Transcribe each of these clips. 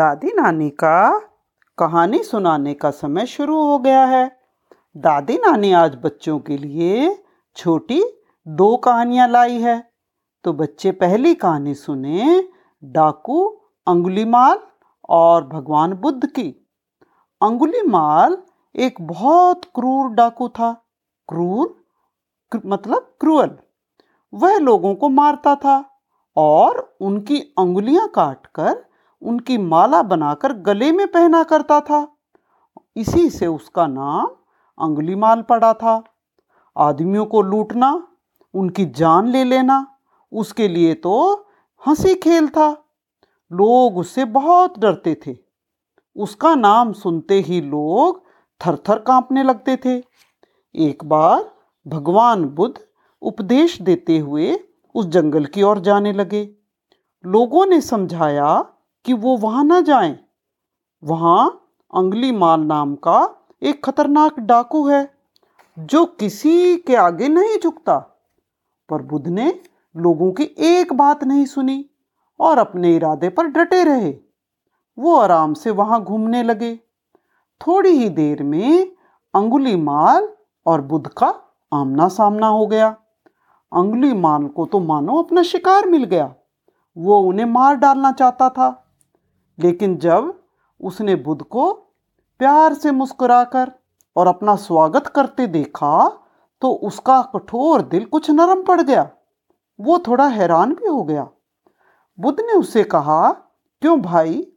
दादी नानी का कहानी सुनाने का समय शुरू हो गया है। दादी नानी आज बच्चों के लिए छोटी दो कहानियाँ लाई है। तो बच्चे पहली कहानी सुने डाकू अंगुलीमाल और भगवान बुद्ध की। अंगुलीमाल एक बहुत क्रूर डाकू था। क्रूर क्र, मतलब क्रूअल वह लोगों को मारता था और उनकी अंगुलियाँ काटकर उनकी माला बनाकर गले में पहना करता था। इसी से उसका नाम अंगुलीमाल पड़ा था। आदमियों को लूटना, उनकी जान ले लेना, उसके लिए तो हँसी खेल था। लोग उससे बहुत डरते थे। उसका नाम सुनते ही लोग थर थर कांपने लगते थे। एक बार भगवान बुद्ध उपदेश देते हुए उस जंगल की ओर जाने लगे। लोगों ने समझाया कि वो वहाँ ना जाएँ। वहाँ अंगली माल नाम का एक खतरनाक डाकू है, जो किसी के आगे नहीं झुकता। पर बुद्ध ने लोगों की एक बात नहीं सुनी और अपने इरादे पर डटे रहे। वो आराम से वहाँ घूमने लगे। थोड़ी ही देर में अंगुली माल और बुद्ध का आमना सामना हो गया। अंगुली माल को तो मानो अपना शिकार मिल गया। वो उन्हें मार डालना चाहता था। लेकिन जब उसने बुद्ध को प्यार से मुस्कुराकर और अपना स्वागत करते देखा तो उसका कठोर दिल कुछ नरम पड़ गया। वो थोड़ा हैरान भी हो गया। बुद्ध ने उससे कहा, क्यों भाई,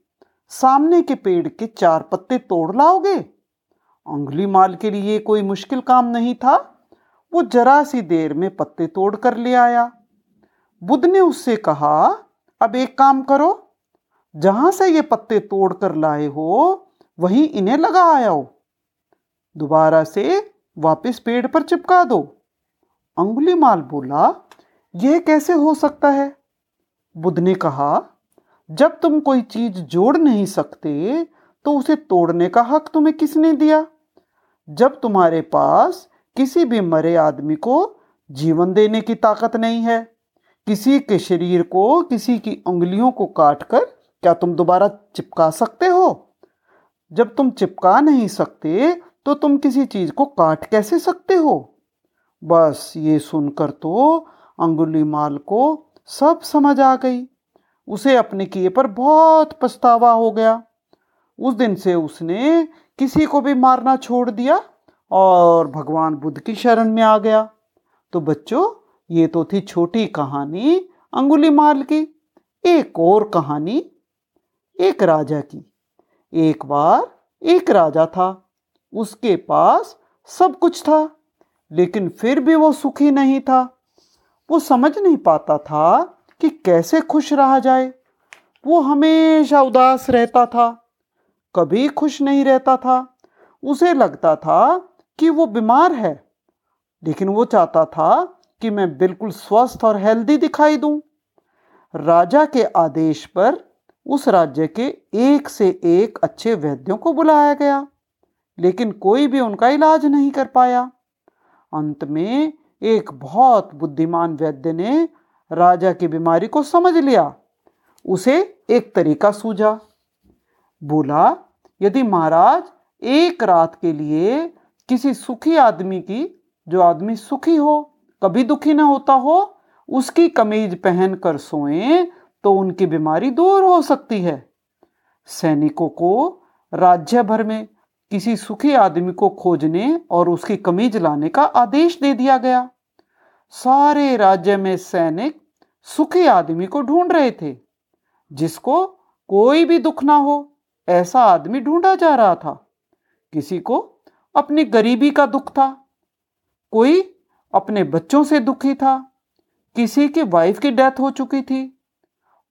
सामने के पेड़ के चार पत्ते तोड़ लाओगे? अंगुली माल के लिए कोई मुश्किल काम नहीं था। वो जरा सी देर में पत्ते तोड़ कर ले आया। बुद्ध ने उससे कहा, अब एक काम करो जहाँ से ये पत्ते तोड़ कर लाए हो, वहीं इन्हें लगा हो दोबारा से वापस पेड़ पर चिपका दो। अंगुली माल बोला, यह कैसे हो सकता है? बुद्ध ने कहा, जब तुम कोई चीज़ जोड़ नहीं सकते तो उसे तोड़ने का हक तुम्हें किसने दिया? जब तुम्हारे पास किसी भी मरे आदमी को जीवन देने की ताकत नहीं है, किसी के शरीर को किसी की उंगलियों को काटकर क्या तुम दोबारा चिपका सकते हो? जब तुम चिपका नहीं सकते तो तुम किसी चीज़ को काट कैसे सकते हो? बस ये सुनकर तो अंगुली माल को सब समझ आ गई। उसे अपने किए पर बहुत पछतावा हो गया। उस दिन से उसने किसी को भी मारना छोड़ दिया और भगवान बुद्ध की शरण में आ गया। तो बच्चों, ये तो थी छोटी कहानी अंगुली माल की। एक और कहानी एक राजा की। एक बार एक राजा था। उसके पास सब कुछ था, लेकिन फिर भी वो सुखी नहीं था। वो समझ नहीं पाता था कि कैसे खुश रहा जाए। वो हमेशा उदास रहता था, कभी खुश नहीं रहता था। उसे लगता था कि वो बीमार है, लेकिन वो चाहता था कि मैं बिल्कुल स्वस्थ और हेल्दी दिखाई दूँ। राजा के आदेश पर उस राज्य के एक से एक अच्छे वैद्यों को बुलाया गया, लेकिन कोई भी उनका इलाज नहीं कर पाया। अंत में एक बहुत बुद्धिमान वैद्य ने राजा की बीमारी को समझ लिया, उसे एक तरीका सूझा। बोला, यदि महाराज, एक रात के लिए किसी सुखी आदमी की, जो आदमी सुखी हो, कभी दुखी ना होता हो, उसकी कमीज पहनकर सोए तो उनकी बीमारी दूर हो सकती है। सैनिकों को राज्य भर में किसी सुखी आदमी को खोजने और उसकी कमीज लाने का आदेश दे दिया गया। सारे राज्य में सैनिक सुखी आदमी को ढूंढ रहे थे, जिसको कोई भी दुख ना हो, ऐसा आदमी ढूंढा जा रहा था। किसी को अपनी गरीबी का दुख था, कोई अपने बच्चों से दुखी था, किसी की वाइफ की डेथ हो चुकी थी।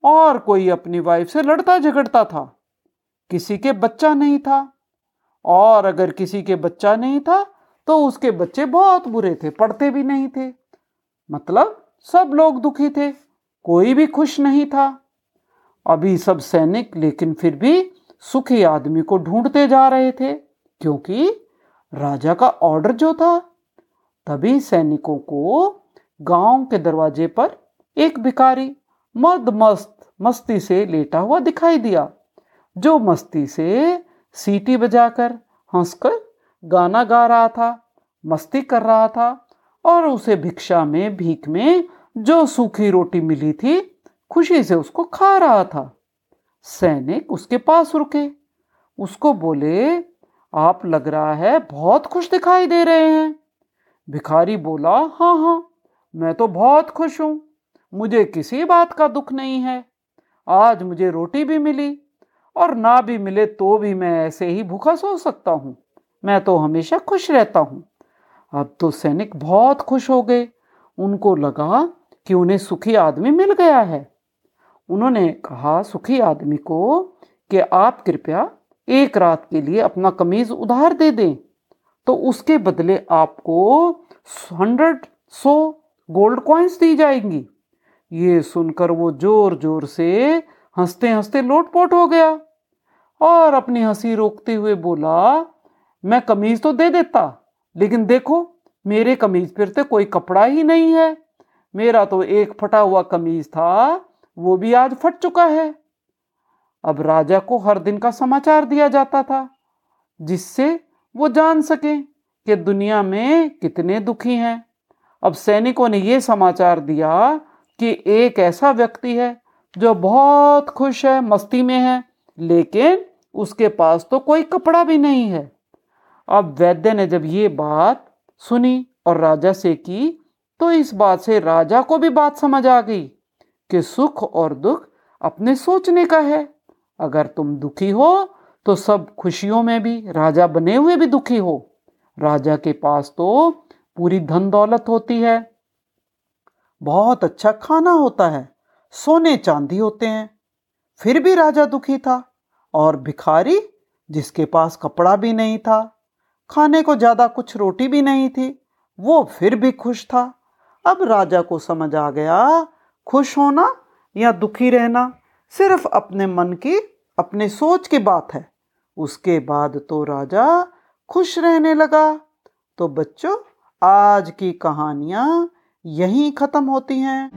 और कोई अपनी वाइफ से लड़ता झगड़ता था। किसी के बच्चा नहीं था। और अगर किसी के बच्चा नहीं था तो उसके बच्चे बहुत बुरे थे, पढ़ते भी नहीं थे। मतलब सब लोग दुखी थे, कोई भी खुश नहीं था। अभी सब सैनिक, लेकिन फिर भी सुखी आदमी को ढूंढते जा रहे थे, क्योंकि राजा का ऑर्डर जो था, तभी सैनिकों को गाँव के दरवाजे पर एक भिखारी मद मस्त, मस्ती से लेटा हुआ दिखाई दिया। जो मस्ती से सीटी बजाकर हंसकर गाना गा रहा था, मस्ती कर रहा था, और उसे भिक्षा में, भीख में जो सूखी रोटी मिली थी, खुशी से उसको खा रहा था। सैनिक उसके पास रुके। उसको बोले, आप लग रहा है बहुत खुश दिखाई दे रहे हैं। भिखारी बोला हाँ हाँ मैं तो बहुत खुश हूँ। मुझे किसी बात का दुख नहीं है। आज मुझे रोटी भी मिली और ना भी मिले तो भी मैं ऐसे ही भूखा सो सकता हूँ। मैं तो हमेशा खुश रहता हूँ। अब तो सैनिक बहुत खुश हो गए। उनको लगा कि उन्हें सुखी आदमी मिल गया है। उन्होंने कहा, सुखी आदमी को कि आप कृपया एक रात के लिए अपना कमीज उधार दे दें तो उसके बदले आपको हंड्रेड सौ गोल्ड कॉइन्स दी जाएँगी। ये सुनकर वो ज़ोर ज़ोर से हँसते हँसते लोटपोट हो गया और अपनी हँसी रोकते हुए बोला, मैं कमीज तो दे देता, लेकिन देखो, मेरे कमीज पर तो कोई कपड़ा ही नहीं है। मेरा तो एक फटा हुआ कमीज था, वो भी आज फट चुका है। अब राजा को हर दिन का समाचार दिया जाता था, जिससे वो जान सके कि दुनिया में कितने दुखी हैं। अब सैनिकों ने ये समाचार दिया कि एक ऐसा व्यक्ति है जो बहुत खुश है, मस्ती में है, लेकिन उसके पास तो कोई कपड़ा भी नहीं है। अब वैद्य ने जब ये बात सुनी और राजा से की तो इस बात से राजा को भी बात समझ आ गई कि सुख और दुख अपने सोचने का है। अगर तुम दुखी हो तो सब खुशियों में भी, राजा बने हुए भी दुखी हो। राजा के पास तो पूरी धन दौलत होती है। बहुत अच्छा खाना होता है। सोने चांदी होते हैं। फिर भी राजा दुखी था और भिखारी, जिसके पास कपड़ा भी नहीं था, खाने को ज़्यादा कुछ रोटी भी नहीं थी, वो फिर भी खुश था। अब राजा को समझ आ गया, खुश होना या दुखी रहना सिर्फ़ अपने मन की, अपने सोच की बात है। उसके बाद तो राजा खुश रहने लगा। तो बच्चों, आज की कहानियाँ यहीं ख़त्म होती हैं।